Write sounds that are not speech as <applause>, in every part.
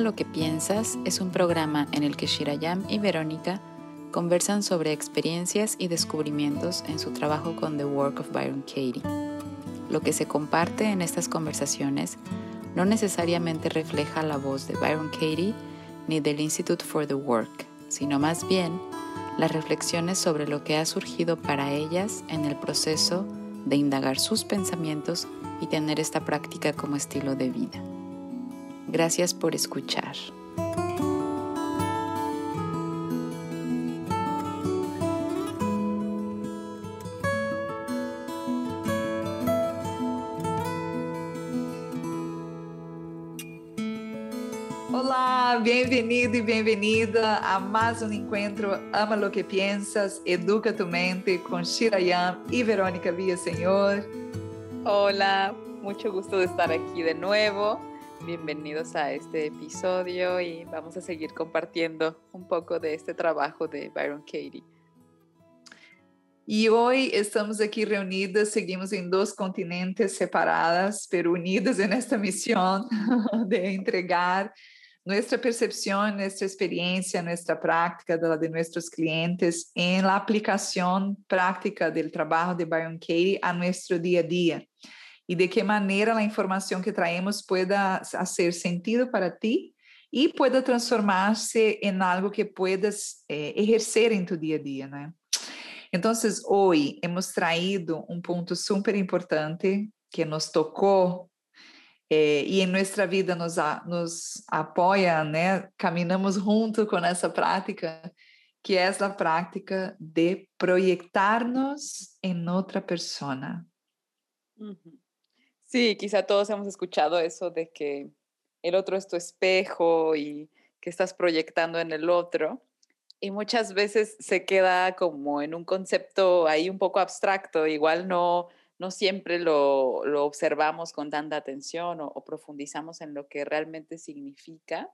Lo que piensas es un programa en el que Shirayam y Verónica conversan sobre experiencias y descubrimientos en su trabajo con The Work of Byron Katie. Lo que se comparte en estas conversaciones no necesariamente refleja la voz de Byron Katie ni del Institute for the Work, sino más bien las reflexiones sobre lo que ha surgido para ellas en el proceso de indagar sus pensamientos y tener esta práctica como estilo de vida. Gracias por escuchar. Olá, bem-vindo e bem-vinda a mais um encontro Ama lo que Piensas, Educa tu Mente com Shirayam e Verônica Senhor. Hola, mucho gusto de estar aquí de nuevo. Bienvenidos a este episodio y vamos a seguir compartiendo un poco de este trabajo de Byron Katie. E hoje estamos aqui reunidas, seguimos em dois continentes separadas, pero unidas nesta missão <laughs> de entregar nossa percepção, nossa experiência, nossa prática de, de clientes em la aplicação prática do trabalho de Byron Katie a nosso dia a dia e de que maneira a informação que traemos pueda fazer sentido para ti e pueda transformar-se em algo que puedas eh, em tu dia a dia, né? Então, hoje hemos traído um ponto super importante que nos tocou eh, e em nossa vida nos, nos apoia, né? Caminhamos junto com essa prática, que é a prática de projetar-nos em outra persona. Uhum. Sí, quizá todos hemos escuchado eso de que el otro es tu espejo y que estás proyectando en el otro. Y muchas veces se queda como en un concepto ahí un poco abstracto, igual no, no siempre lo, lo observamos con tanta atención o, profundizamos en lo que realmente significa.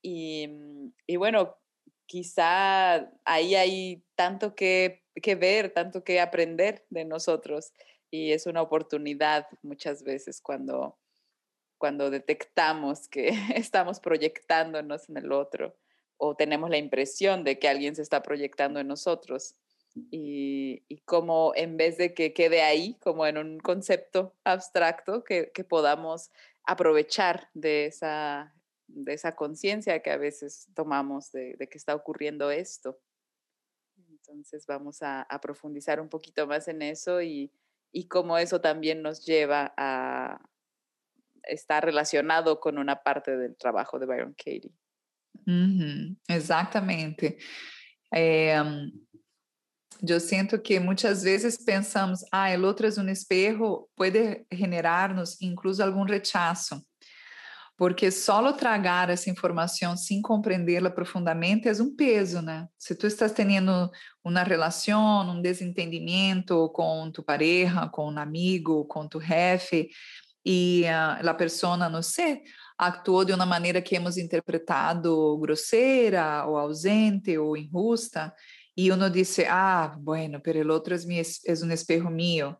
Y, mm, y, bueno, quizá ahí hay tanto que, que ver, tanto que aprender de nosotros y es una oportunidad muchas veces cuando, cuando detectamos que <laughs> estamos proyectándonos en el otro o tenemos la impresión de que alguien se está proyectando en nosotros y, y como en vez de que quede ahí como en un concepto abstracto, que, que podamos aprovechar de esa, de esa conciencia que a veces tomamos de, de, que está ocurriendo esto. Entonces vamos a, a profundizar un poquito más en eso y, y cómo eso también nos lleva a estar relacionado con una parte del trabajo de Byron Katie. Uhum, exatamente. É, eu sinto que muitas vezes pensamos, ah, el outro é um espelho, pode generar-nos incluso algum rechaço porque só tragar essa informação sem compreendê-la profundamente é um peso, né? Se tu estás tendo uma relação, um desentendimento com tu pareja, com um amigo, com tu jefe, e uh, a pessoa, não sei, atuou de uma maneira que hemos interpretado grosseira, ou ausente, ou injusta, e uno disse, ah, bueno, pero el outro é, é um espejo mío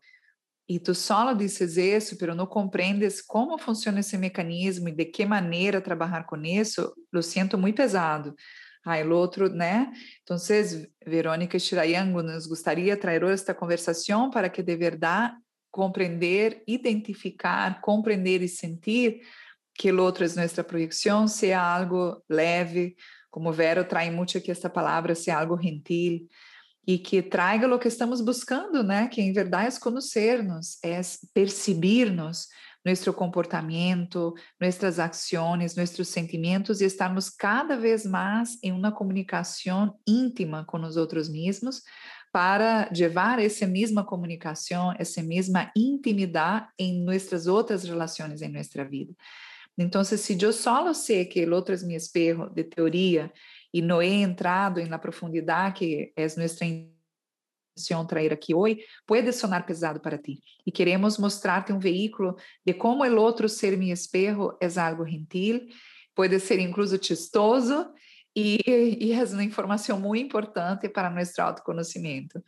e tu só dices isso, pero não compreendes como funciona esse mecanismo e de que maneira trabalhar com isso, lo sinto muito pesado. Ah, o outro, né? Então, Verônica Shirayango, nos gostaria trazer esta conversação para que de verdade compreender, identificar, compreender e sentir que o outro é nossa projeção, seja algo leve, como Vero traz muito aqui esta palavra, seja algo gentil, e que traga o que estamos buscando, né? Que em verdade é conhecer-nos, é perceber-nos, nosso comportamento, nossas ações, nossos sentimentos e estarmos cada vez mais em uma comunicação íntima com os outros mesmos para levar essa mesma comunicação, essa mesma intimidade em nossas outras relações em nossa vida. Então, se eu só sei que o outro é meu espejo de teoria e não he entrado em la que é nossa intenção trazer aqui hoje, pode sonar pesado para ti. E queremos mostrar-te um veículo de como o outro ser mi espejo é algo gentil, pode ser incluso chistoso e, e uma informação muito importante para nosso autoconhecimento.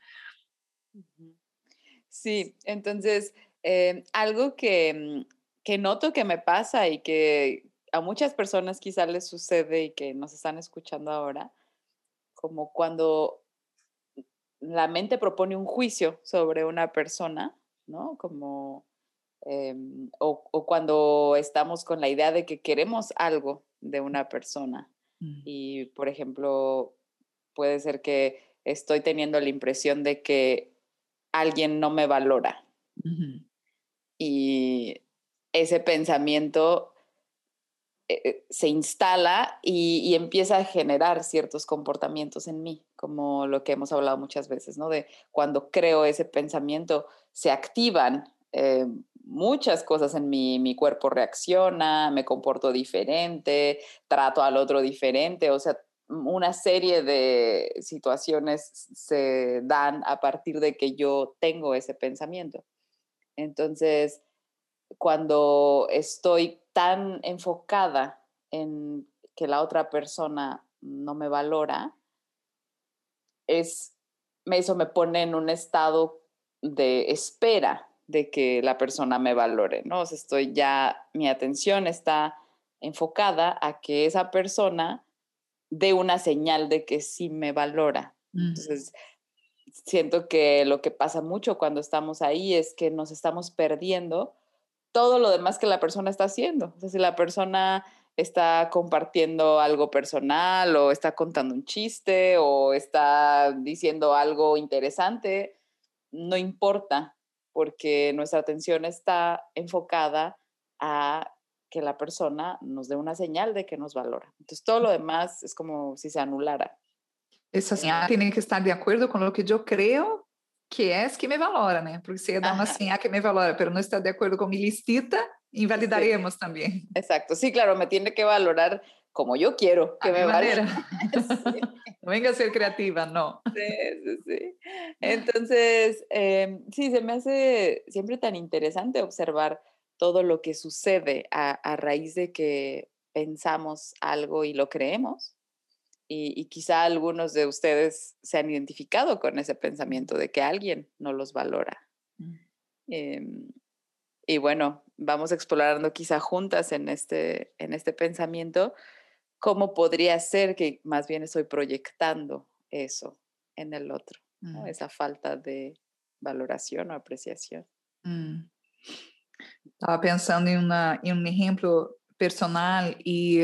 Sí, entonces, eh, algo que, que noto que me pasa y que a muchas personas quizá les sucede y que nos están escuchando ahora, como cuando la mente propone un juicio sobre una persona, ¿no? Como, em, o, o, cuando estamos con la idea de que queremos algo de una persona. Mm. Y, por ejemplo, puede ser que estoy teniendo la impresión de que alguien no me valora. Y ese pensamiento eh, eh, se instala y, empieza a generar ciertos comportamientos en mí, como lo que hemos hablado muchas veces, ¿no? De cuando creo ese pensamiento, se activan eh, muchas cosas en mí, mi cuerpo reacciona, me comporto diferente, trato al otro diferente, o sea, una serie de situaciones se dan a partir de que yo tengo ese pensamiento. Entonces, cuando estoy tan enfocada en que la otra persona no me valora, es, eso me pone en un estado de espera de que la persona me valore, ¿no? O sea, estoy ya, mi atención está enfocada a que esa persona dé una señal de que sí me valora. Entonces, siento que lo que pasa mucho cuando estamos ahí es que nos estamos perdiendo todo lo demás que la persona está haciendo. O sea, si la persona está compartiendo algo personal o está contando un chiste o está diciendo algo interesante, no importa, porque nuestra atención está enfocada a que la persona nos dé una señal de que nos valora. Entonces, todo lo demás es como si se anulara. Essa señal tiene que estar de acuerdo con lo que yo creo que é que me valora, né? Porque se dá uma señal que me valora, pero não está de acordo com mi listita, invalidaremos sí. también. <laughs> Exacto, sí, claro, me tiene que valorar como yo quiero que a me valore. <laughs> <laughs> sí. No venga a ser creativa, no. Sí, sí. Entonces, eh, sí, se me hace siempre tan interesante observar todo lo que sucede a, a raíz de que pensamos algo y lo creemos y, quizá algunos de ustedes se han identificado con ese pensamiento de que alguien no los valora. Mm. Em, y bueno, vamos explorando quizá juntas en este, en este pensamiento cómo podría ser que más bien estoy proyectando eso en el otro, mm. esa falta de valoración o apreciación. Mm. Estaba pensando en, una, en un ejemplo personal y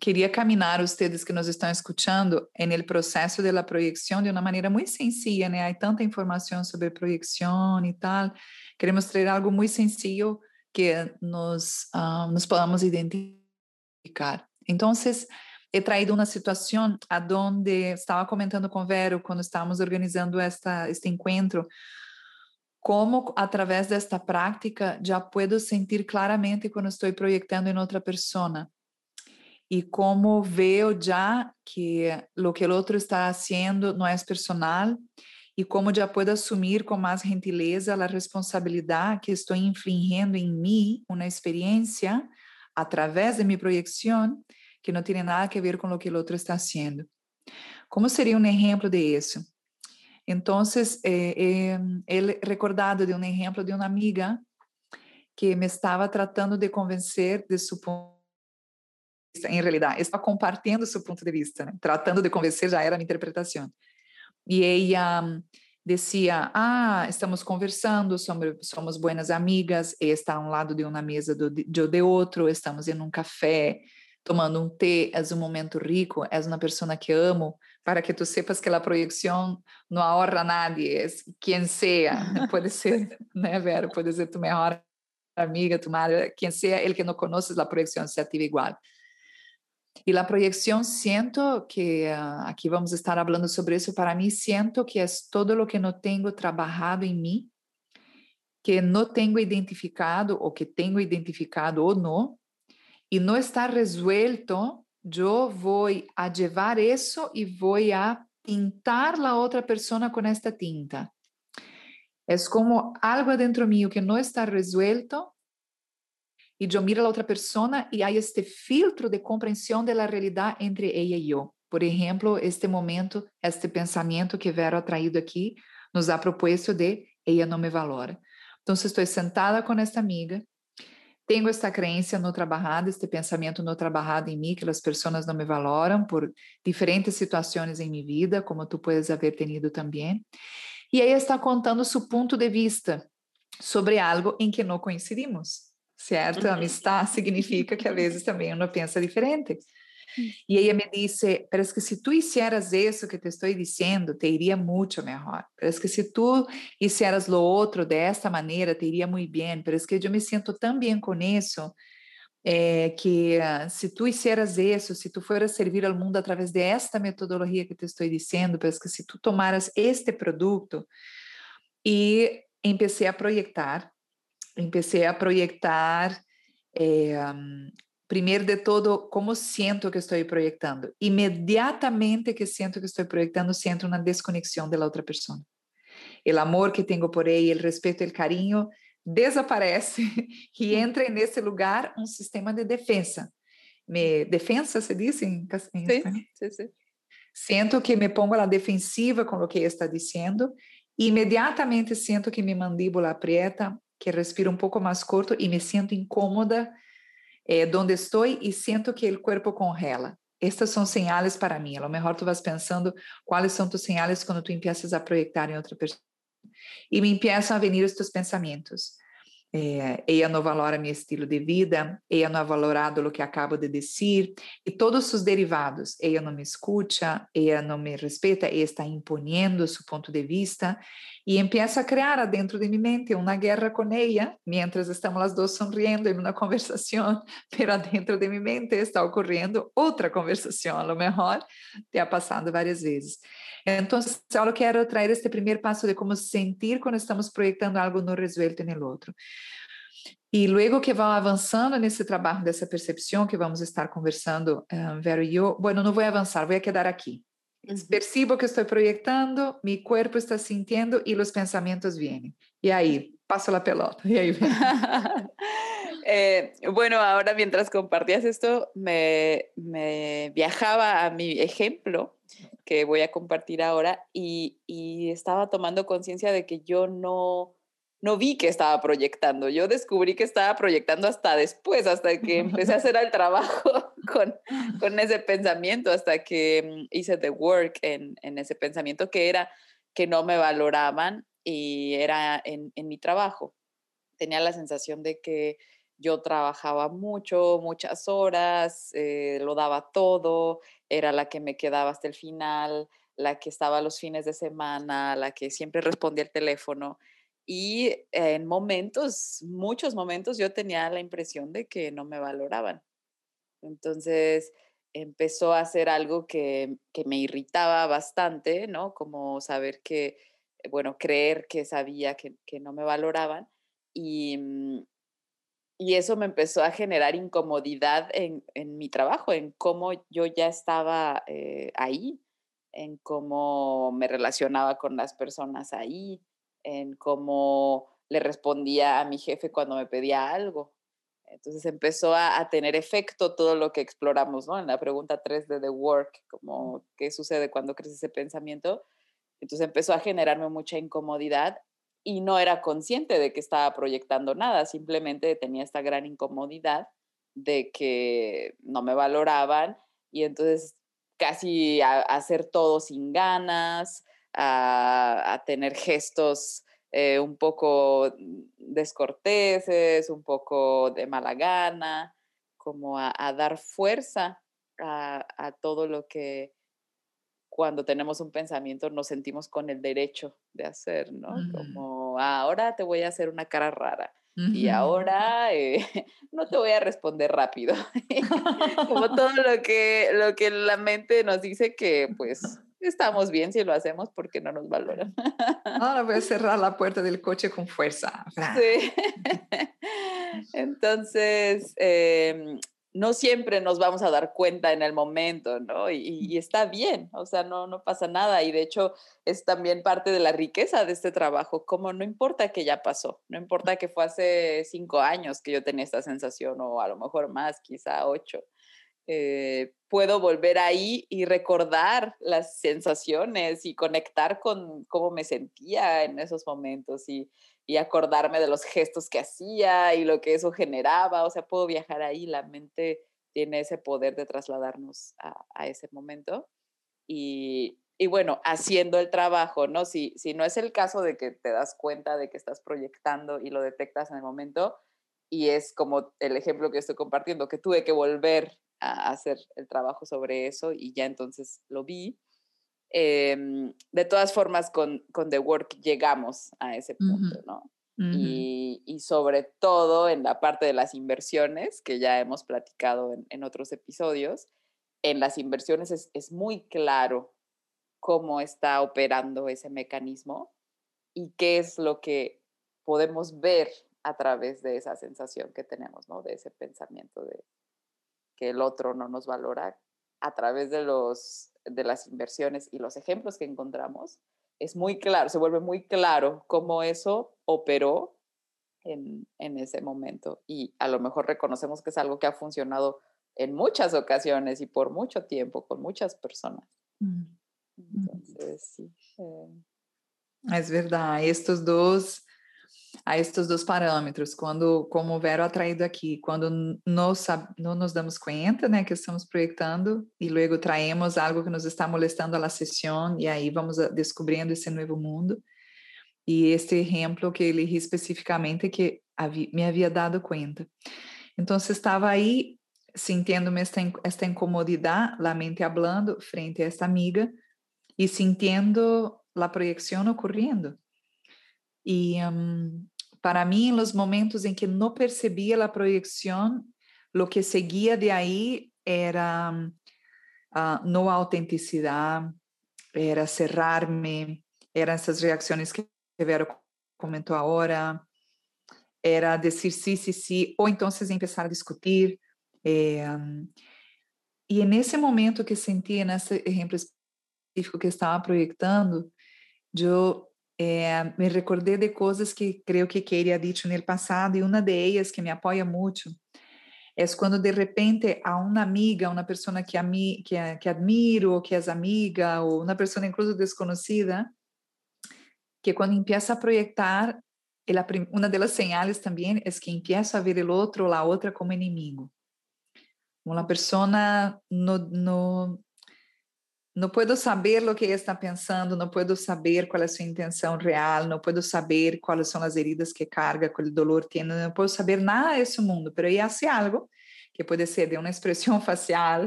queria caminhar vocês que nos estão escutando no processo da projeção de uma maneira muito sencilla, né? Há tanta informação sobre projeção e tal. Queremos trazer algo muito sencillo que nos, uh, nos podamos identificar. Então, he traído uma situação aonde estava comentando com Vero quando estávamos organizando esta, este encontro, como através desta prática já puedo sentir claramente quando estou projetando em outra pessoa y cómo veo ya que lo que el otro está haciendo no es personal y cómo ya puedo asumir con más gentileza la responsabilidad que estoy infringiendo en mí una experiencia a través de mi proyección que no tiene nada que ver con lo que el otro está haciendo. ¿Cómo sería un ejemplo de eso? Entonces, eh, eh, he recordado de un ejemplo de una amiga que me estava tratando de convencer de su ponto em realidade, está compartilhando seu ponto de vista, né? tratando de convencer já era a minha interpretação. E ela um, dizia: Ah, estamos conversando, somos, somos buenas amigas, e está a um lado de uma mesa do, de, de outro, estamos em um café, tomando um té, é um momento rico, és uma pessoa que amo, para que tu sepas que a projeção não ahorra a nadie, é quem seja, <laughs> pode ser, né, Vera, pode ser tu melhor amiga, tu madre, quem seja, ele que não conheces a projeção se ativa igual. Y la proyección siento que uh, vamos a estar hablando sobre eso. Para mí siento que es todo lo que no tengo trabajado en mí, que no tengo identificado o que tengo identificado o no, y no está resuelto, yo voy a llevar eso y voy a pintar la otra persona con esta tinta. Es como algo adentro mío que no está resuelto e eu miro a outra pessoa e há este filtro de compreensão da realidade entre ela e eu. Por exemplo, este momento, este pensamento que Vero ha traído aqui, nos ha proposto de ela não me valora. Então, estou sentada com esta amiga, tenho esta crença no trabalhado, este pensamento no trabalhado em mim, que as pessoas não me valoram por diferentes situações em minha vida, como tu puedes haver tenido também. E aí está contando seu ponto de vista sobre algo em que não coincidimos, certo? Uhum. Amistad significa que às vezes também uno pensa diferente. E ela me disse, parece que se tu hicieras isso que te estou dizendo, te iria muito melhor. Parece que se tu hicieras lo outro desta maneira, te iria muito bem. Parece que eu me sinto tão bem com isso, é, que uh, se tu hicieras isso, se tu fueras servir ao mundo através de esta metodologia que te estou dizendo, parece que se tu tomaras este produto e empecé a projetar, empecé a projetar é, primeiro de todo, como sinto que estou projetando. Imediatamente que sinto que estou projetando, sinto uma desconexão da outra pessoa. O amor que tenho por ela, o respeito, o carinho, desaparece <laughs> e entra nesse lugar um sistema de defesa. Me defesa se diz em, em sim, sim, sim. Sinto que me pongo na defensiva com o que está dizendo e imediatamente sinto que minha mandíbula aprieta, que respiro um pouco mais curto e me sinto incômoda eh, donde estou e sinto que o corpo congela. Estas são sinais para mim. A lo mejor tu vas pensando quais são tus sinais quando tu empiezas a projetar em outra pessoa. E me empiezam a venir estes pensamentos. É, não valora meu estilo de vida, ela não valorado o que acabo de dizer, e todos os derivados. Ela não me escuta, ela não me respeita, ela está imponiendo seu ponto de vista, e empieza a criar dentro de minha mente uma guerra com ela, mientras estamos as duas sonriendo em uma conversação, <laughs> pero dentro de minha mente está ocorrendo outra conversação, lo mejor te ha passado várias vezes. Então, só quero trazer este primeiro passo de como sentir quando estamos projetando algo não resuelto no outro. E logo que vão avançando nesse trabalho dessa percepção que vamos estar conversando, um, Vero e eu, bueno, não vou avançar, vou quedar aqui. Uhum. Percebo que estou projetando, meu corpo está sentindo e os pensamentos vêm. E aí, passo a pelota. E aí <laughs> eh, bueno, ahora mientras compartías esto, me, me viajaba a mi ejemplo que voy a compartir ahora y, y estaba tomando conciencia de que yo no, no vi que estaba proyectando. Yo descubrí que estaba proyectando hasta después, hasta que empecé a hacer el trabajo <laughs> con, con ese pensamiento, hasta que mm, hice the work en, en, ese pensamiento que era que no me valoraban y era en, en mi trabajo. Tenía la sensación de que yo trabajaba mucho, muchas horas, eh, lo daba todo, era la que me quedaba hasta el final, la que estaba los fines de semana, la que siempre respondía el teléfono. Y en momentos, muchos momentos, yo tenía la impresión de que no me valoraban. Entonces empezó a hacer algo que, que me irritaba bastante, ¿no? Como saber que, bueno, creer que sabía que, que no me valoraban. Y, mm, y eso me empezó a generar incomodidad en, en mi trabajo, en cómo yo ya estaba eh, ahí, en cómo me relacionaba con las personas ahí, en cómo le respondía a mi jefe cuando me pedía algo. Entonces empezó a, a, tener efecto todo lo que exploramos, ¿no? En la pregunta 3 de The Work, como qué sucede cuando crece ese pensamiento. Entonces empezó a generarme mucha incomodidad y no era consciente de que estaba proyectando nada, simplemente tenía esta gran incomodidad de que no me valoraban y entonces casi a, a hacer todo sin ganas, a, a tener gestos eh, un poco descorteses, un poco de mala gana, como a, a dar fuerza a, a todo lo que cuando tenemos un pensamiento nos sentimos con el derecho de hacer, ¿no? Uh -huh. Como, ah, ahora te voy a hacer una cara rara. Uh -huh. Y ahora eh, <laughs> no te voy a responder rápido. <laughs> Como todo <laughs> lo que, lo que la mente nos dice que pues estamos bien si lo hacemos porque no nos valoran. Ahora voy a <laughs> cerrar la puerta del coche con fuerza. Sí. <laughs> Entonces, eh, no siempre nos vamos a dar cuenta en el momento, ¿no? Y, y, está bien, o sea, no, no pasa nada. Y de hecho es también parte de la riqueza de este trabajo, como no importa que ya pasó, no importa que fue hace cinco años que yo tenía esta sensación o a lo mejor más, quizá ocho. Eh, puedo volver ahí y recordar las sensaciones y conectar con cómo me sentía en esos momentos y, y acordarme de los gestos que hacía y lo que eso generaba, o sea, puedo viajar ahí, la mente tiene ese poder de trasladarnos a, ese momento. Y, y, bueno, haciendo el trabajo, ¿no? Si, si no es el caso de que te das cuenta de que estás proyectando y lo detectas en el momento, y es como el ejemplo que estoy compartiendo, que tuve que volver a hacer el trabajo sobre eso y ya entonces lo vi. Em, de todas formas, con, con, The Work llegamos a ese punto, ¿no? y, y, sobre todo en la parte de las inversiones, que ya hemos platicado en, en otros episodios, en las inversiones es, es, muy claro cómo está operando ese mecanismo y qué es lo que podemos ver a través de esa sensación que tenemos, ¿no? De ese pensamiento de que el otro no nos valora a través de, los, de las inversiones y los ejemplos que encontramos, es muy claro, se vuelve muy claro cómo eso operó en, en ese momento. Y a lo mejor reconocemos que es algo que ha funcionado en muchas ocasiones y por mucho tiempo con muchas personas. Mm. Entonces, sí. Eh. Es verdad, estos dos a estes dois parâmetros, quando, como o Vero ha traído aqui, quando não, nos damos conta, né, que estamos projetando e logo traemos algo que nos está molestando a la sessão e aí vamos descobrindo esse novo mundo. E este exemplo que ele especificamente que me havia dado conta. Então, estava aí sentindo esta, esta incomodidade, la mente hablando frente a esta amiga e sentindo a projeção ocorrendo. E um, para mim, nos momentos em que não percebia a projeção, o que seguia de aí era uh, não autenticidade, era cerrar-me, eram essas reações que Vero comentou agora, era sim, sim, sim, ou então vocês começar a discutir. É, e nesse momento que senti, nesse exemplo específico que estava projetando, eu é, me recordei de coisas que creio que queria dicho no passado e uma de elas que me apoia muito é quando de repente a uma amiga, uma pessoa que, ami, que, que admiro, que é amiga, ou uma pessoa incluso desconhecida, que quando empieza a projetar, ela, uma das señales também é que empieza a ver o outro ou a outra como inimigo. Uma no, no, não posso saber o que ele está pensando, não posso saber qual é a sua intenção real, não posso saber quais são as heridas que carga, qual dolor tem, não posso saber nada desse mundo, mas ele hace algo que pode ser de uma expressão <laughs> facial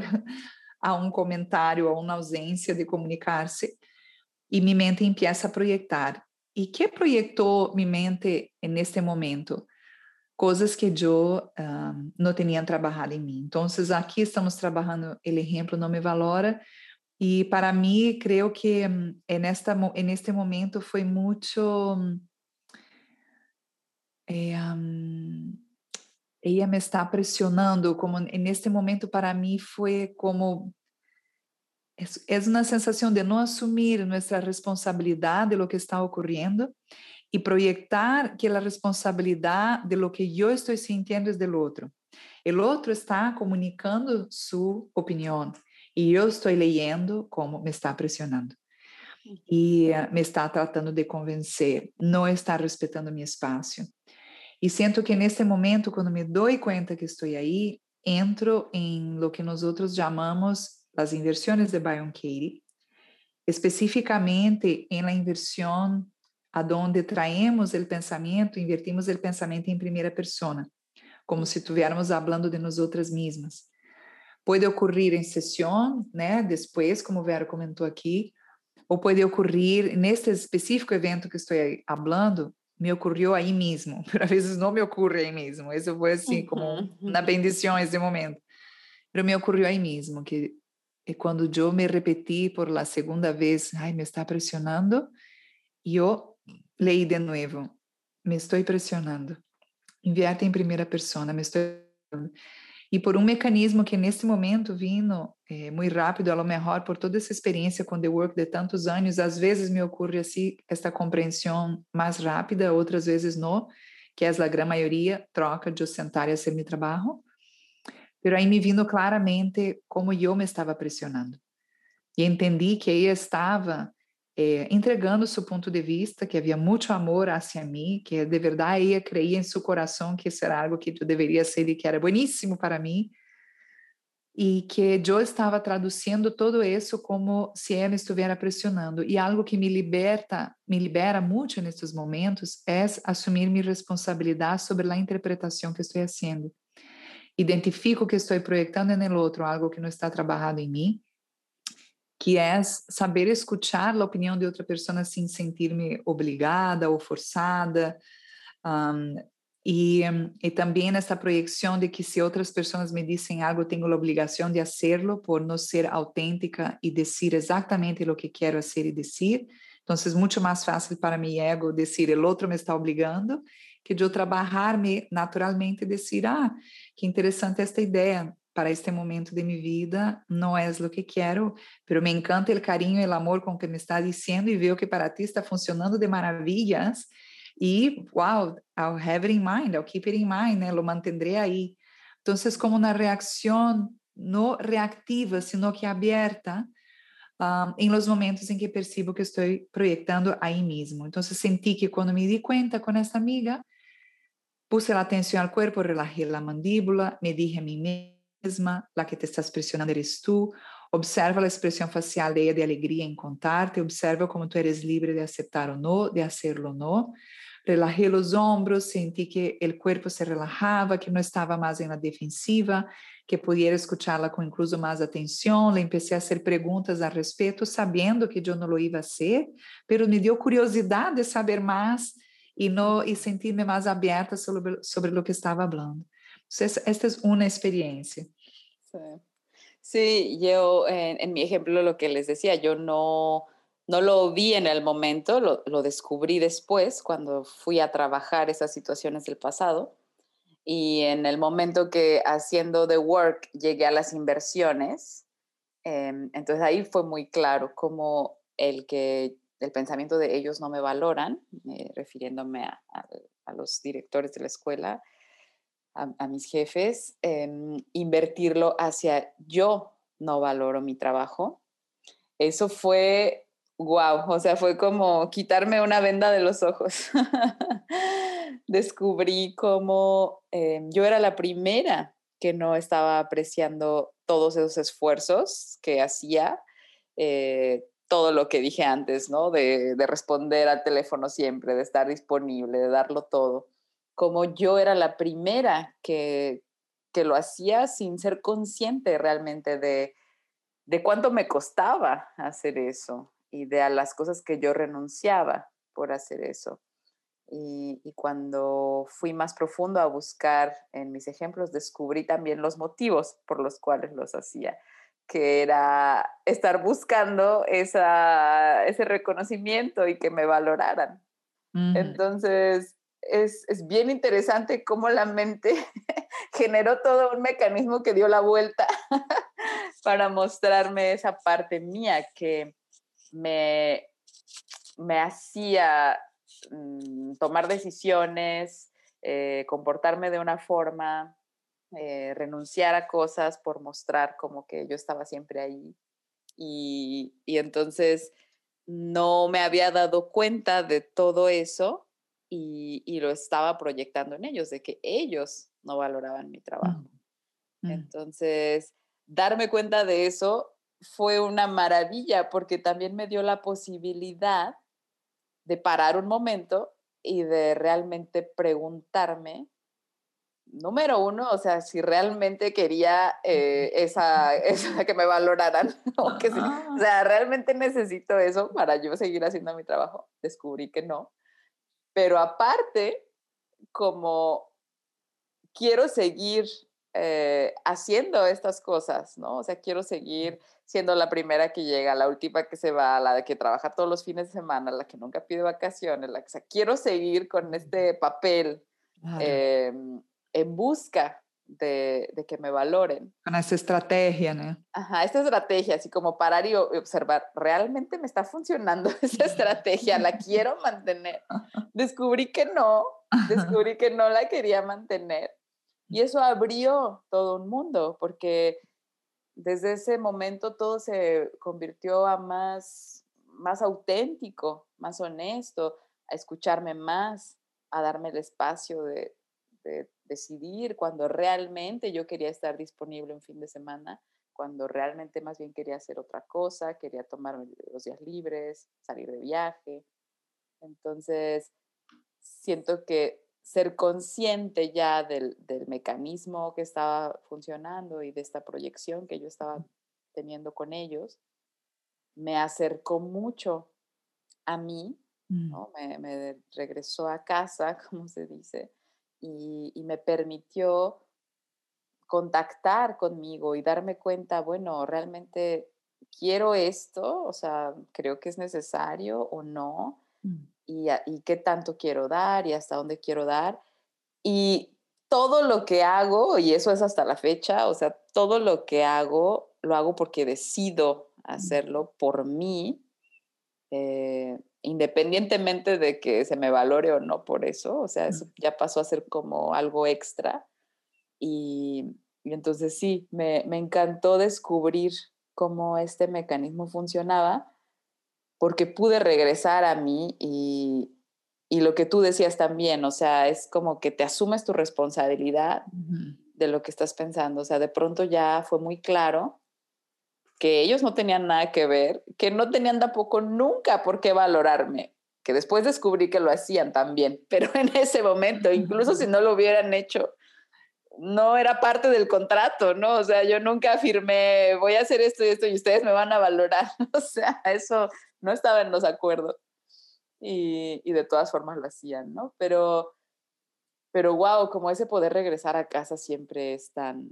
a um comentário, a uma ausência de comunicar-se, e minha mente empieza a projetar. E que projetou minha mente neste momento? Coisas que eu um, não tinha trabalhado em mim. Então, aqui estamos trabalhando, o exemplo não me valora, e para mim, creio que en, esta, en este momento foi muito. Eh, um, ella me está pressionando, como neste momento para mim foi como é uma sensação de não assumir nossa responsabilidade de lo que está ocorrendo e projetar que a responsabilidade de lo que eu estou sentindo é do outro. O outro está comunicando sua opinião e eu estou lendo como me está pressionando. E me está tratando de convencer, não está respeitando meu espaço. E sinto que nesse momento, quando me dou conta que estou aí, entro em lo que nós outros chamamos as inversões de Byron Katie, especificamente em la inversão aonde traemos o pensamento, invertimos o pensamento em primeira persona, como se estivéssemos falando de nós outras mesmas. Pode ocorrer em sessão, né, depois, como Vera comentou aqui, ou pode ocorrer neste específico evento que estou falando, me ocorreu aí mesmo, <laughs> por vezes não me ocorre aí mesmo, isso foi assim, como na bendição esse momento, mas me ocorreu aí mesmo, que é quando eu me repeti por la segunda vez, ai, me está pressionando, e eu leí de novo, me estou pressionando, invierte em primeira persona, me estou e por um mecanismo que nesse momento vindo é, muito rápido, a lo melhor por toda essa experiência com the work de tantos anos, às vezes me ocorre assim esta compreensão mais rápida, outras vezes não, que é a grande maioria troca de sentar e fazer meu trabalho. Pero aí me vindo claramente como eu me estava pressionando. E entendi que aí estava eh, entregando su ponto de vista, que havia muito amor hacia mim, que de verdade ela creía em seu coração que isso era algo que eu deveria ser e que era bueníssimo para mim, e que eu estava traduzindo todo isso como se ela estivesse pressionando. E algo que me liberta, me libera muito nesses momentos é assumir minha responsabilidade sobre a interpretação que estou fazendo. Identifico que estou projetando no outro algo que não está trabalhado em mim que é saber escutar a opinião de outra pessoa sem sentir-me obrigada ou forçada. Um, e, e também essa projeção de que se outras pessoas me dizem algo, tenho a obrigação de fazê-lo por não ser autêntica e dizer exatamente o que quero fazer e dizer. Então, é muito mais fácil para mim ego dizer o outro me está obrigando que de eu trabalhar-me naturalmente e dizer, ah, que interessante esta ideia, para este momento de mi vida no es lo que quiero, pero me encanta el cariño y el amor con que me está diciendo y veo que para ti está funcionando de maravillas y wow, I'll have it in mind, I'll keep it in mind, né? lo mantendré ahí. Entonces, como una reacción no reactiva, sino que abierta, um, em los momentos em que percebo que estou proyectando aí mesmo. Então, senti que quando me di cuenta com esta amiga, puse a atenção ao corpo, relajei a mandíbula, me dije a mim mesma, mesma, la que te estás pressionando eres tú. Observa a expressão facial de alegria em contar-te, observa como tu eres livre de aceitar ou não, de hacerlo ou não. Relajé os ombros, senti que o corpo se relajava, que não estava mais la defensiva, que escuchá-la com incluso mais atenção. Le empecé a fazer perguntas a respeito, sabendo que eu não lo iba a ser, pero me deu curiosidade de saber mais e, no, sentir-me mais aberta sobre, sobre o que estava falando. esta es una experiencia. Sí, yo en, mi ejemplo lo que les decía, yo no, no lo vi en el momento, lo, lo, descubrí después cuando fui a trabajar esas situaciones del pasado. Y en el momento que haciendo The Work llegué a las inversiones, em, entonces ahí fue muy claro cómo el que el pensamiento de ellos no me valoran, eh, refiriéndome a, a, los directores de la escuela, a, mis jefes, invertirlo hacia yo no valoro mi trabajo. Eso fue wow, o sea, fue como quitarme una venda de los ojos. <laughs> Descubrí cómo em, yo era la primera que no estaba apreciando todos esos esfuerzos que hacía, eh, todo lo que dije antes, ¿no? De, de responder al teléfono siempre, de estar disponible, de darlo todo como yo era la primera que, que lo hacía sin ser consciente realmente de, de cuánto me costaba hacer eso y de a las cosas que yo renunciaba por hacer eso. Y, y, cuando fui más profundo a buscar en mis ejemplos, descubrí también los motivos por los cuales los hacía, que era estar buscando esa, ese reconocimiento y que me valoraran. Entonces, es, bien interesante cómo la mente <laughs> generó todo un mecanismo que dio la vuelta <laughs> para mostrarme esa parte mía que me, me hacía mm, tomar decisiones, eh, comportarme de una forma, eh, renunciar a cosas por mostrar como que yo estaba siempre ahí. y entonces no me había dado cuenta de todo eso y, lo estaba proyectando en ellos, de que ellos no valoraban mi trabajo. Entonces, darme cuenta de eso fue una maravilla porque también me dio la posibilidad de parar un momento y de realmente preguntarme, número uno, o sea, si realmente quería eh, esa, <laughs> esa, que me valoraran, <laughs> o, que o sea, realmente necesito eso para yo seguir haciendo mi trabajo. Descubrí que no. Pero aparte, como quiero seguir eh, haciendo estas cosas, ¿no? O sea, quiero seguir siendo la primera que llega, la última que se va, la que trabaja todos los fines de semana, la que nunca pide vacaciones, la que, o sea, quiero seguir con este papel em, en busca de, que me valoren. Con esa estrategia, ¿no? Ajá, esta estrategia, así como parar y observar, ¿realmente me está funcionando <laughs> esa estrategia? ¿La quiero mantener? <laughs> Descubrí que no, descubrí que no la quería mantener. Y eso abrió todo un mundo, porque desde ese momento todo se convirtió a más, más auténtico, más honesto, a escucharme más, a darme el espacio de, de decidir cuando realmente yo quería estar disponible un fin de semana, cuando realmente más bien quería hacer otra cosa, quería tomar los días libres, salir de viaje. Entonces, siento que ser consciente ya del, del, mecanismo que estaba funcionando y de esta proyección que yo estaba teniendo con ellos, me acercó mucho a mí, mm. ¿no? me, me, regresó a casa, <laughs> como se dice, y, y me permitió contactar conmigo y darme cuenta, bueno, realmente quiero esto, o sea, creo que es necesario o no, mm. y, y, qué tanto quiero dar y hasta dónde quiero dar. Y todo lo que hago, y eso es hasta la fecha, o sea, todo lo que hago, lo hago porque decido hacerlo por mí, eh, independientemente de que se me valore o no por eso, o sea, eso ya pasó a ser como algo extra. Y, entonces sí, me, me, encantó descubrir cómo este mecanismo funcionaba, porque pude regresar a mí y, y lo que tú decías también, o sea, es como que te asumes tu responsabilidad de lo que estás pensando, o sea, de pronto ya fue muy claro que ellos no tenían nada que ver, que no tenían tampoco nunca por qué valorarme, que después descubrí que lo hacían también, <laughs> pero en ese momento, incluso si no lo hubieran hecho, no era parte del contrato, ¿no? O sea, yo nunca afirmé, voy a hacer esto y esto y ustedes me van a valorar. <laughs> O sea, eso no estaba en los acuerdos. Y, y de todas formas lo hacían, ¿no? Pero, pero wow, como ese poder regresar a casa siempre es tan,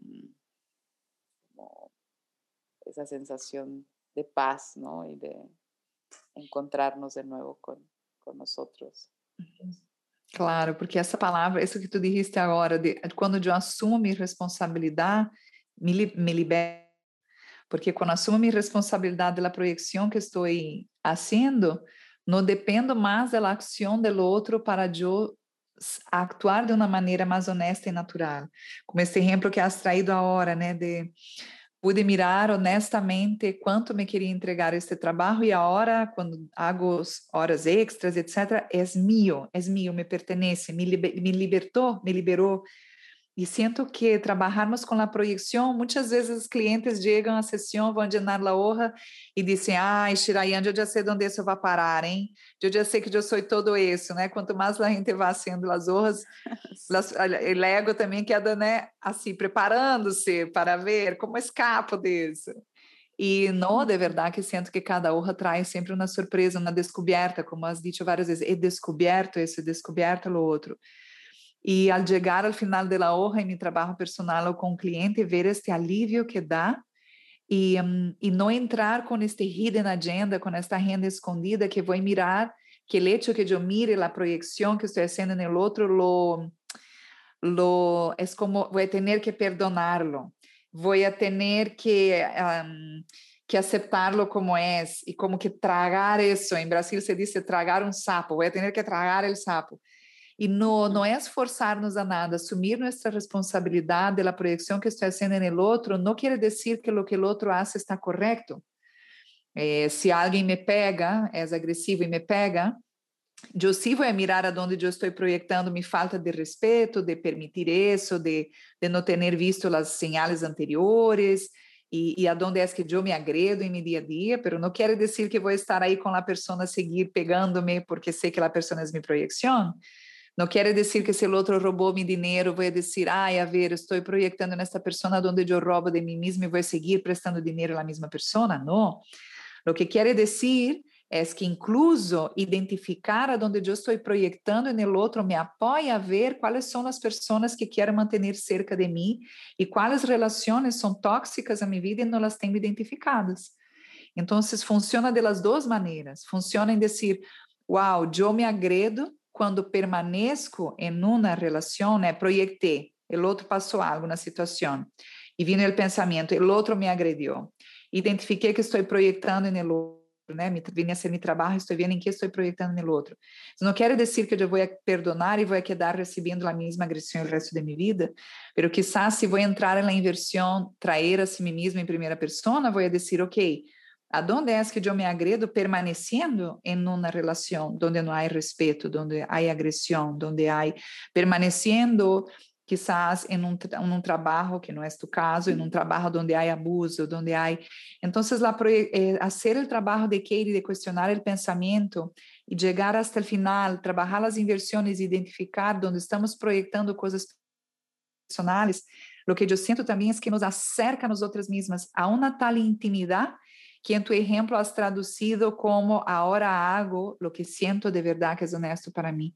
esa sensación de paz, ¿no? Y de encontrarnos de nuevo con, con nosotros. Claro, porque essa palavra, isso que tu dijiste agora, de, quando eu assumo minha responsabilidade, me, me libera. Porque quando assumo minha responsabilidade da projeção que estou fazendo, não dependo mais da ação do outro para eu actuar de uma maneira mais honesta e natural. Como esse exemplo que has traído agora, né, de pude mirar honestamente quanto me queria entregar este trabalho e agora, quando hago horas extras, etc., é meu, é meu, me pertence, me, liber, me libertou, me liberou e sinto que trabalharmos com a projeção, muitas vezes os clientes chegam à sessão, vão llenar a hoja e dizem, ah, Shirayan, eu já sei onde isso vai parar, hein? Eu já sei que eu sou todo isso, né? Quanto mais a gente vai sendo as hojas, o ego também queda, né, assim, preparando-se para ver como escapo disso. E não, de verdade, que sinto que cada hoja traz sempre uma surpresa, uma descoberta, como has dito várias vezes, he descoberto isso, he descoberto o outro. E ao chegar ao final da hoja em meu trabalho personal ou com o cliente, ver este alívio que dá e, um, não entrar com este hidden agenda, com esta agenda escondida que vou mirar, que o hecho que eu mire a projeção que estou fazendo no outro, lo, lo, é como vou ter que perdonarlo, vou ter que um, que aceptarlo como é e como que tragar isso. Em Brasil se diz tragar um sapo, vou ter que tragar o sapo. E no, não é esforçar-nos a nada, assumir nossa responsabilidade da projeção que estou fazendo no outro, não quer dizer que o que o outro faz está correto. Eh, se alguém me pega, é agressivo e me pega, eu sim vou mirar aonde eu estou projetando minha falta de respeito, de permitir isso, de, de não ter visto as señales anteriores, e, e aonde é que eu me agredo em meu dia a dia, mas não quer dizer que vou estar aí com a pessoa seguir pegando-me porque sei que a pessoa é minha projeção. Não quer dizer que se o outro roubou meu dinheiro, vou dizer, ai, a ver, estou projetando nesta pessoa onde eu roubo de mim mesmo e vou seguir prestando dinheiro à mesma pessoa. Não. O que quer dizer é que incluso identificar aonde eu estou projetando no outro me apoia a ver quais são as pessoas que quero manter cerca de mim e quais relações são tóxicas na minha vida e não as tenho identificadas. Então, funciona de las duas maneiras. Funciona em dizer, uau, eu me agredo quando permaneço em uma relação, né, projetei, o outro passou algo na situação, e vino o pensamento, o outro me agrediu. Identifiquei que estou projetando no outro, né, vim a ser meu trabalho, estou vendo em que estou projetando no outro. Não quero dizer que eu vou perdonar e vou quedar recebendo a mesma agressão o resto da minha vida, mas quizás se vou entrar na inversão, trair a si mesmo em primeira pessoa, vou dizer, ok, ¿A é que eu me agredo permanecendo em uma relação onde não há respeito, onde há agressão, onde há permanecendo quizás em um, um trabalho que não é tu caso, em um trabalho onde há abuso, onde há... Então, eh, fazer o trabalho de Katie, de questionar o pensamento e chegar até o final, trabalhar as inversões, identificar onde estamos projetando coisas personais, o que eu sinto também é que nos acerca a nós outras mesmas a uma tal intimidade que tu ejemplo has traducido como ahora hago lo que siento de verdad que es honesto para mí.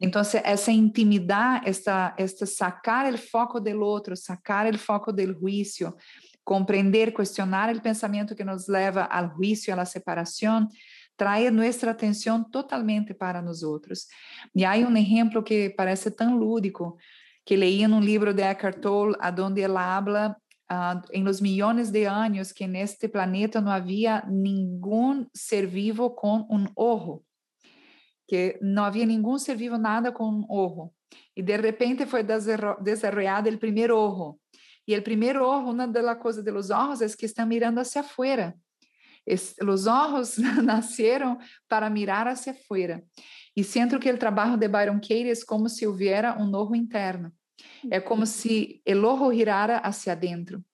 Entonces, esa intimidad, esta, esta sacar el foco del otro, sacar el foco del juicio, comprender, cuestionar el pensamiento que nos lleva al juicio, a la separación, trae nuestra atención totalmente para nosotros. Y hay un ejemplo que parece tan lúdico, que leí en un libro de Eckhart Tolle, a donde él habla uh, em los milhões de anos que neste planeta não havia nenhum ser vivo com um ojo, que não havia nenhum ser vivo nada com um ojo. E de repente foi desarrollado o primeiro ojo. E o primeiro ojo, uma das coisas de los ojos que estão mirando hacia afuera. Es, los <laughs> nasceram para mirar hacia afuera. E sinto que o trabalho de Byron Katie é como se houvera um ojo interno. É como se el ojo girara hacia adentro.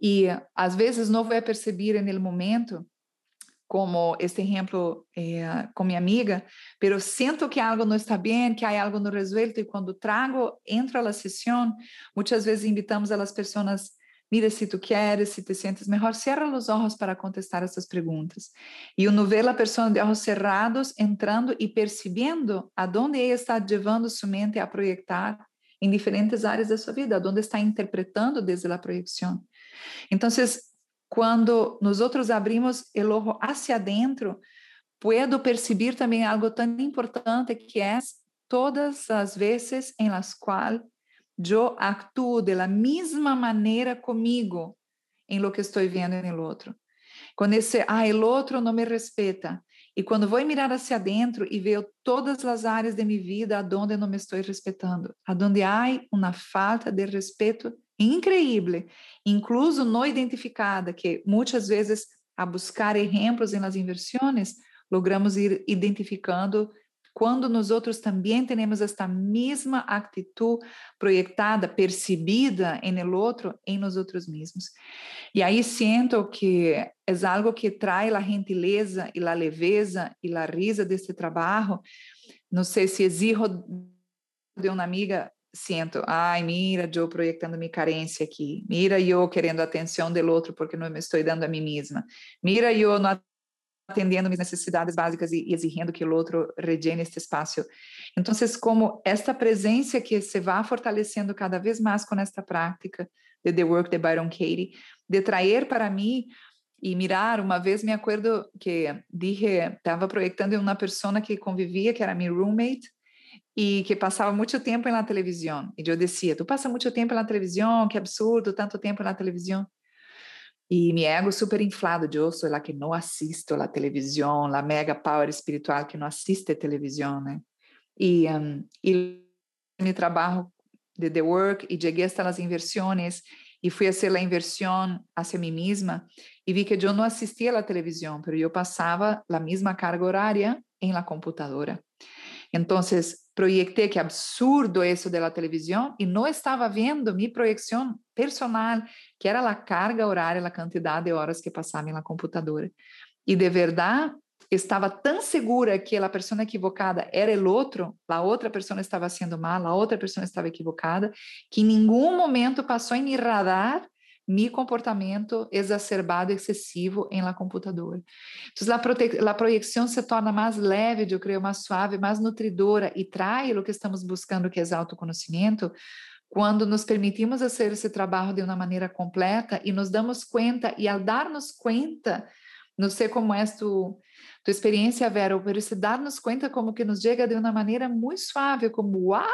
E às vezes não vai perceber no momento, como este exemplo eh, com minha amiga, pero sinto que algo não está bem, que há algo não resuelto e quando trago, entro la sessão, muitas vezes invitamos a las pessoas mira se tu queres, se te sientes melhor, cierra os olhos para contestar essas perguntas. E uno vê a pessoa de olhos cerrados entrando e percebendo aonde ela está levando sua mente a projetar em diferentes áreas da sua vida, onde está interpretando desde a projeção. Então, quando nós outros abrimos o olho hacia dentro, puedo perceber também algo tão importante que é todas as vezes em las quais eu actuo de la mesma maneira comigo em lo que estou vendo no outro. Quando esse, ah, o outro não me respeita, e quando vou mirar hacia dentro e ver todas as áreas de minha vida aonde não me estou respeitando, aonde há uma falta de respeito increíble, incluso não identificada, que muitas vezes a buscar exemplos nas inversões, logramos ir identificando quando nós outros também temos esta mesma atitude projetada, percebida em el outro, em nós outros mesmos. E aí sinto que é algo que traz a gentileza e a leveza e a risa deste trabalho. Não sei se exijo de uma amiga sinto, ai, mira, eu projetando minha carência aqui, mira eu querendo a atenção do outro porque não me estou dando a mim mesma, mira eu não atendendo minhas necessidades básicas e, exigindo que o outro rellene este espaço. Então, como esta presença que se vai fortalecendo cada vez mais com esta prática de The Work de Byron Katie, de trazer para mim e mirar, uma vez me acordo que dije, estava projetando uma pessoa que convivia, que era minha roommate, e que passava muito tempo na televisão. E eu dizia, tu passa muito tempo na televisão, que absurdo, tanto tempo na televisão. E mi ego super inflado, eu sou lá que não assisto a televisão, a mega power espiritual que não assiste televisão, né? E, um, e meu trabalho de The Work e cheguei hasta as inversões e fui a fazer a inversão hacia mim mesma e vi que eu não assistia a televisão, mas eu passava a mesma carga horária em la computadora. Então, proyecté que absurdo isso de la televisión y no estaba viendo mi proyección personal, que era la carga horária, la cantidad de horas que passava en la computadora. E de verdade, estava tão segura que a pessoa equivocada era o outro, a outra pessoa estava sendo mal, a outra pessoa estava equivocada, que em nenhum momento passou em radar mi comportamento exacerbado, excessivo em la computadora. Então, a projeção se torna mais leve, eu creio, mais suave, mais nutridora e traz o que estamos buscando, que é autoconhecimento, quando nos permitimos fazer esse trabalho de uma maneira completa e nos damos conta, e ao dar-nos conta, não sei como é tu, tua experiência, Vera, mas se dar-nos conta como que nos chega de uma maneira muito suave, como uau!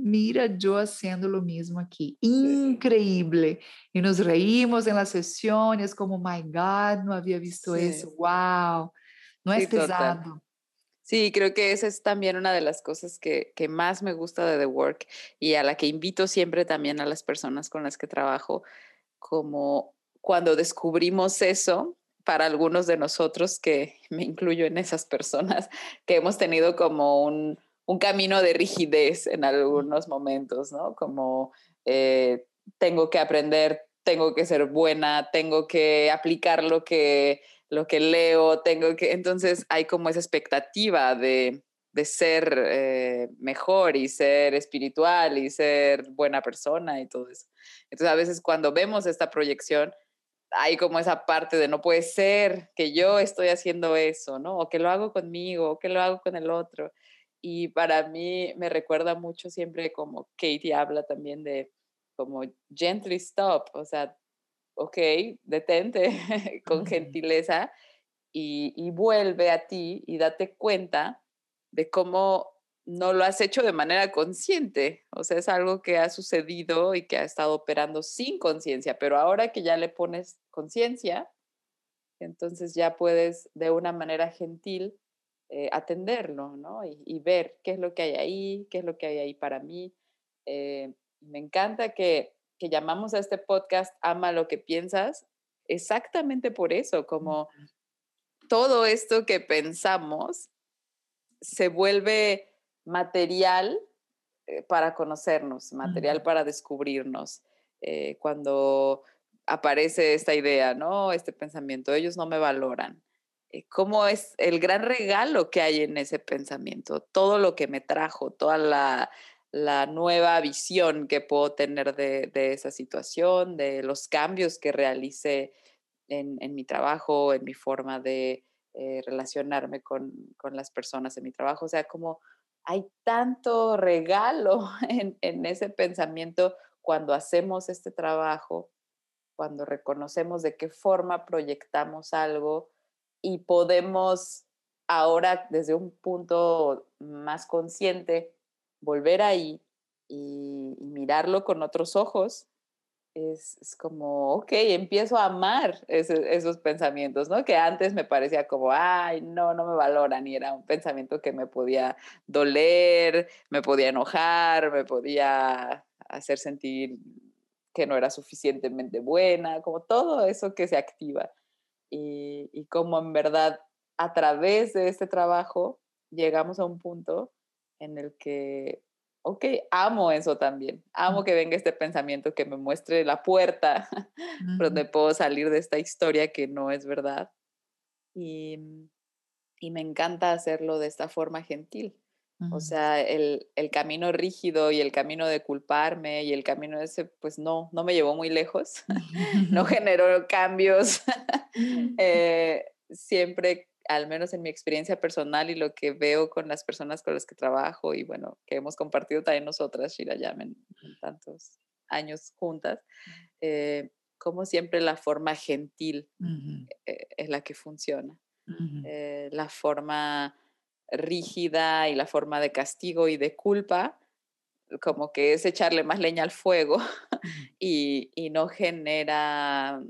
mira yo haciendo lo mismo aquí. Increíble. Y nos reímos en las sesiones como, my God, no había visto. Wow. No sí, es pesado. Total. Sí, creo que esa es también una de las cosas que, que, más me gusta de The Work y a la que invito siempre también a las personas con las que trabajo, como cuando descubrimos eso, para algunos de nosotros, que <laughs> me incluyo en esas personas, que hemos tenido como un, un camino de rigidez en algunos momentos, ¿no? Como eh, tengo que aprender, tengo que ser buena, tengo que aplicar lo que, lo que leo, tengo que... Entonces hay como esa expectativa de, de ser eh, mejor y ser espiritual y ser buena persona y todo eso. Entonces a veces cuando vemos esta proyección, hay como esa parte de no puede ser que yo estoy haciendo eso, ¿no? O que lo hago conmigo, o que lo hago con el otro. Y para mí me recuerda mucho siempre como Katie habla también de como gently stop, o sea, ok, detente <laughs> con gentileza y, y vuelve a ti y date cuenta de cómo no lo has hecho de manera consciente, o sea, es algo que ha sucedido y que ha estado operando sin conciencia, pero ahora que ya le pones conciencia, entonces ya puedes de una manera gentil eh, atenderlo, ¿no? Y, ver qué es lo que hay ahí, qué es lo que hay ahí para mí. Eh, me encanta que, que llamamos a este podcast Ama lo que piensas, exactamente por eso, como todo esto que pensamos se vuelve material eh, para conocernos, material para descubrirnos. Eh, cuando aparece esta idea, ¿no? Este pensamiento, ellos no me valoran. Eh, ¿Cómo es el gran regalo que hay en ese pensamiento? Todo lo que me trajo, toda la, nueva visión que puedo tener de, esa situación, de los cambios que realicé en, mi trabajo, en mi forma de relacionarme con, con, las personas en mi trabajo. O sea, como hay tanto regalo <laughs> en, ese pensamiento cuando hacemos este trabajo, cuando reconocemos de qué forma proyectamos algo y podemos ahora desde un punto más consciente volver ahí y mirarlo con otros ojos es, como, ok, empiezo a amar esos pensamientos, ¿no? Que antes me parecía como, ay, no, no me valoran y era un pensamiento que me podía doler, me podía enojar, me podía hacer sentir que no era suficientemente buena, como todo eso que se activa. Y, y como en verdad a través de este trabajo llegamos a un punto en el que ok, amo eso también. Amo que venga este pensamiento que me muestre la puerta <laughs> donde puedo salir de esta historia que no es verdad. Y, y me encanta hacerlo de esta forma gentil. O sea, el, el, camino rígido y el camino de culparme y el camino ese, pues no, no me llevó muy lejos, <laughs> no <laughs> generó cambios. eh, siempre al menos en mi experiencia personal y lo que veo con las personas con las que trabajo y bueno, que hemos compartido también nosotras, Shirayam, en, en tantos años juntas, eh, como siempre la forma gentil eh, es la que funciona. Eh, la forma rígida y la forma de castigo y de culpa, como que es echarle más leña al fuego <laughs> y, y no genera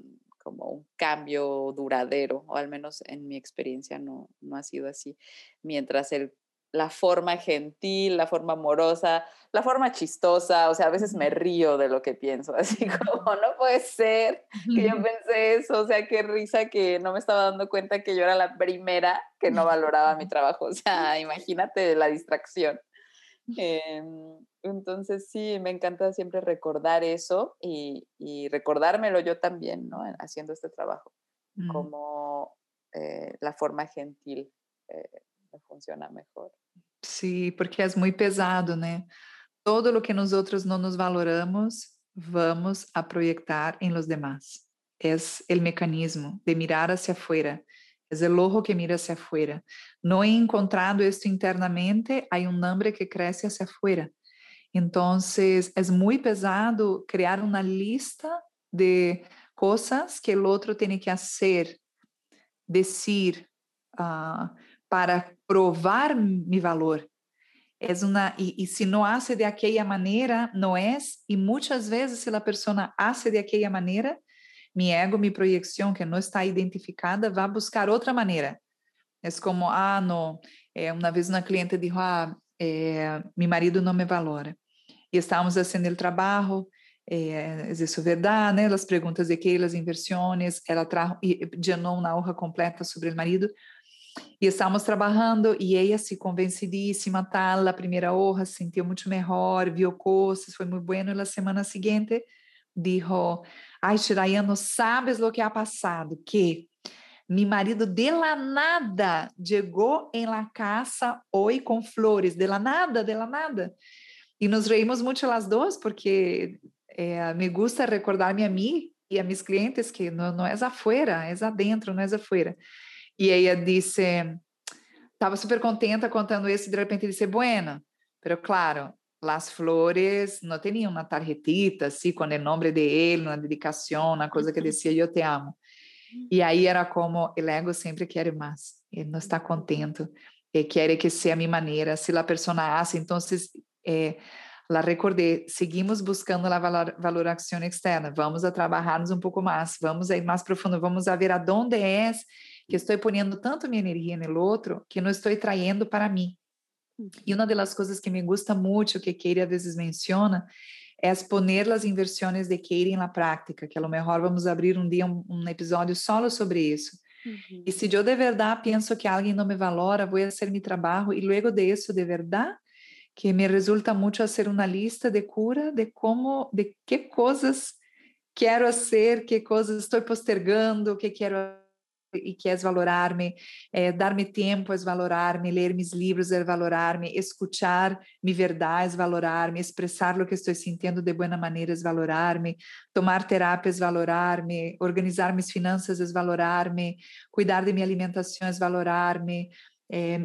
como un cambio duradero, o al menos en mi experiencia no, no ha sido así. Mientras el, la forma gentil, la forma amorosa, la forma chistosa, o sea, a veces me río de lo que pienso, <laughs> así como, no puede ser que yo <laughs> pensé eso, o sea, qué risa que no me estaba dando cuenta que yo era la primera que no valoraba mi <laughs> trabajo, o sea, imagínate la distracción. Em, entonces sí, me encanta siempre recordar eso y, recordármelo yo también, ¿no? Haciendo este trabajo, mm. como eh, la forma gentil eh, funciona mejor. Sí, porque es muy pesado, ¿no? Todo lo que nosotros no nos valoramos, vamos a proyectar en los demás. Es el mecanismo de mirar hacia afuera Es el ojo que mira hacia afuera. No he encontrado esto internamente, hay un hambre que crece hacia afuera. Entonces, es muy pesado crear una lista de cosas que el otro tiene que hacer, decir, uh, para provar mi valor. Es una, y, y, si no hace de aquella manera, no es, y muchas veces si la persona hace de aquella manera, mi ego, mi proyección que no está identificada, va a buscar otra manera. Es como, ah, no, eh, una vez una cliente dijo, ah, eh, mi marido no me valora. Y estábamos haciendo el trabajo, é, isso é verdade, né? As perguntas de que as inversões, ela trajo, llenou uma hoja completa sobre o marido. E estávamos trabalhando e ela se convencidíssima, tal, a primeira hoja, se sentiu muito melhor, viu coisas, foi muito bueno. E na semana seguinte, dijo, ai, Shiraya, sabes o que ha passado, que mi marido de la nada chegou em la casa hoje com flores, de la nada, de la nada. E nos reímos muito as duas, porque é, me gusta recordar-me a mim e a meus clientes que não, não é afuera, é adentro, não é afuera. E ela disse, estava super contenta contando isso, e de repente disse, bueno, pero claro, las flores não tinham uma tarjetita assim, com o nome de ele, uma dedicação, uma coisa que dizia, eu te amo. E aí era como, o ego sempre quer mais, ele não está contente, ele quer que seja a minha maneira, se a pessoa hace, então, eh, la recordei, seguimos buscando a valor, valoração externa, vamos a trabalharmos um pouco mais, vamos a ir mais profundo, vamos a ver aonde é que estou ponendo tanto minha energia no outro que não estou traindo para mim. E uma das coisas que me gusta muito, que Keira às vezes menciona, é poner as inversões de Keira na prática, que a lo mejor vamos abrir um dia um, um episódio solo sobre isso. Uhum. E se eu de verdade penso que alguém não me valora, vou fazer meu trabalho e logo de isso, de verdade, que me resulta muito fazer uma lista de cura de como, de que coisas quero fazer, que coisas estou postergando, que quero e que é valorar-me, é, dar-me tempo é valorar-me, ler meus livros é valorar-me, escutar minha verdade é valorar-me, expressar o que estou sentindo de boa maneira é valorar-me, tomar terapia é valorar-me, organizar minhas finanças é valorar-me, cuidar de minha alimentação é valorar-me, é,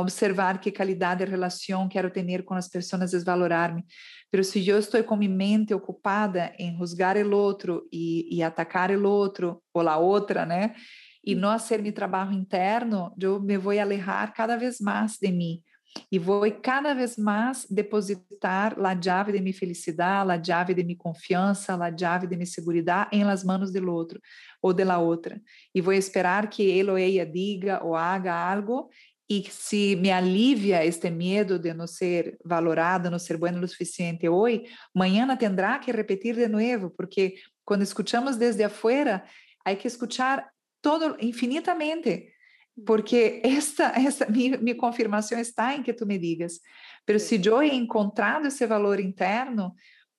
observar que qualidade de relação quero ter com as pessoas é valorar-me. Pero se eu estou com minha mente ocupada em rusgar o outro e, e atacar o outro ou a outra, né? E não fazer meu trabalho interno, eu me vou alejar cada vez mais de mim e vou cada vez mais depositar a chave de minha felicidade, a chave de minha confiança, a chave de minha segurança em las manos do outro ou de la outra. E vou esperar que ele ou ela diga ou haga algo e se me alivia este medo de não ser valorado, não ser bueno o suficiente hoje, amanhã terá que repetir de novo, porque quando escutamos desde afuera, há que escutar todo infinitamente, porque esta, esta mi, mi confirmação está em que tu me digas. Pero se eu he encontrado esse valor interno,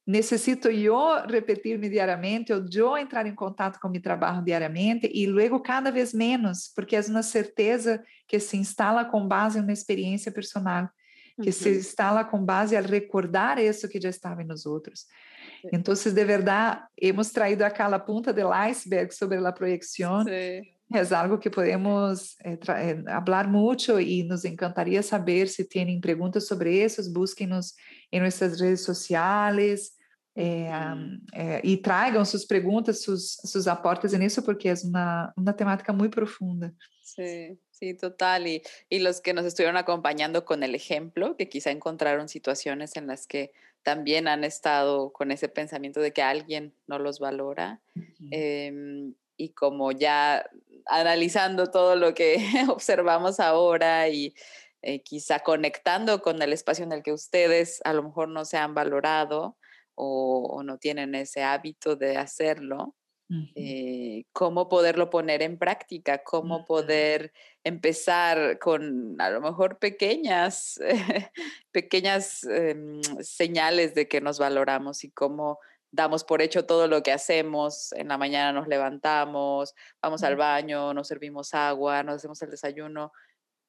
necessito eu repetir-me diariamente, ou eu entrar em contato com meu trabalho diariamente e logo cada vez menos, porque é uma certeza que se instala com base em uma experiência personal, que uhum. se instala com base a recordar isso que já estava nos outros. Então, de verdade, hemos traído acá a punta do iceberg sobre a projeção. Sí. É algo que podemos eh, eh, falar muito e nos encantaria saber se têm perguntas sobre isso. Busquem-nos em nossas redes sociais eh, e tragam suas perguntas, seus, aportes nisso, porque é uma temática muito profunda. Sí, sí, total. Y, y los que nos estuvieron acompañando con el ejemplo, que quizá encontraron situaciones en las que también han estado con ese pensamiento de que alguien no los valora. Em, y como ya analizando todo lo que <laughs> observamos ahora y eh, quizá conectando con el espacio en el que ustedes a lo mejor no se han valorado o no tienen ese hábito de hacerlo, eh, cómo poderlo poner en práctica, cómo poder empezar con a lo mejor pequeñas, <laughs> pequeñas em, señales de que nos valoramos y cómo damos por hecho todo lo que hacemos. En la mañana nos levantamos, vamos al baño, nos servimos agua, nos hacemos el desayuno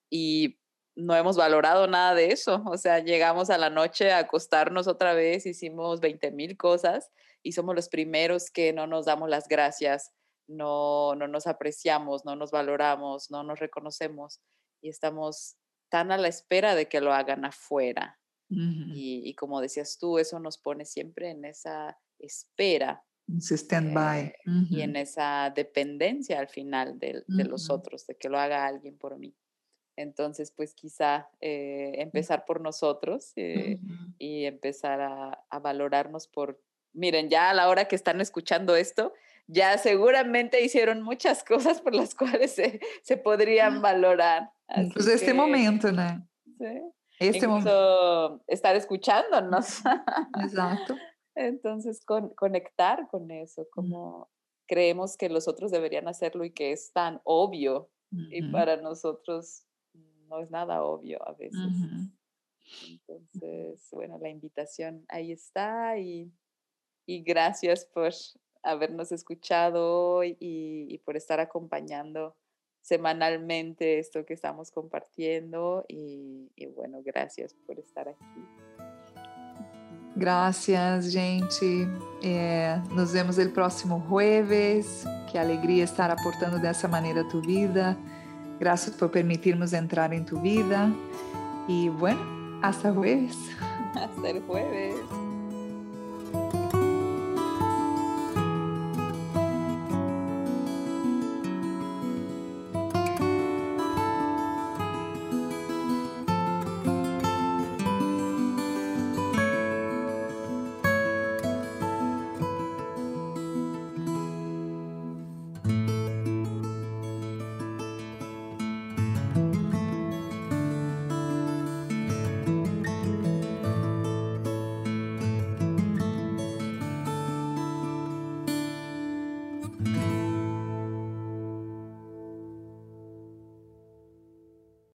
y no hemos valorado nada de eso. O sea, llegamos a la noche a acostarnos otra vez, hicimos 20 mil cosas y somos los primeros que no nos damos las gracias, no, no nos apreciamos, no nos valoramos, no nos reconocemos y estamos tan a la espera de que lo hagan afuera. y, como decías tú, eso nos pone siempre en esa espera. stand-by. Eh, y en esa dependencia al final de, de los otros, de que lo haga alguien por mí. Entonces, pues quizá eh, empezar por nosotros eh, y empezar a, a, valorarnos por miren, ya a la hora que están escuchando esto, ya seguramente hicieron muchas <laughs> cosas por las cuales se, se podrían valorar. pues este momento, ¿no? Sí. Este momento. Estar escuchándonos. Exacto. <laughs> Entonces, conectar con eso, como creemos que los otros deberían hacerlo y que es tan obvio y para nosotros no es nada obvio a veces. Entonces, bueno, la invitación ahí está y, y gracias por habernos escuchado y, y, por estar acompañando semanalmente esto que estamos compartiendo y, y bueno, gracias por estar aquí. Gracias, gente. É, nos vemos no próximo jueves. Que alegria estar aportando dessa maneira a tu vida. Graças por permitirmos entrar em tu vida. E, bueno, hasta jueves. <laughs> Hasta el jueves.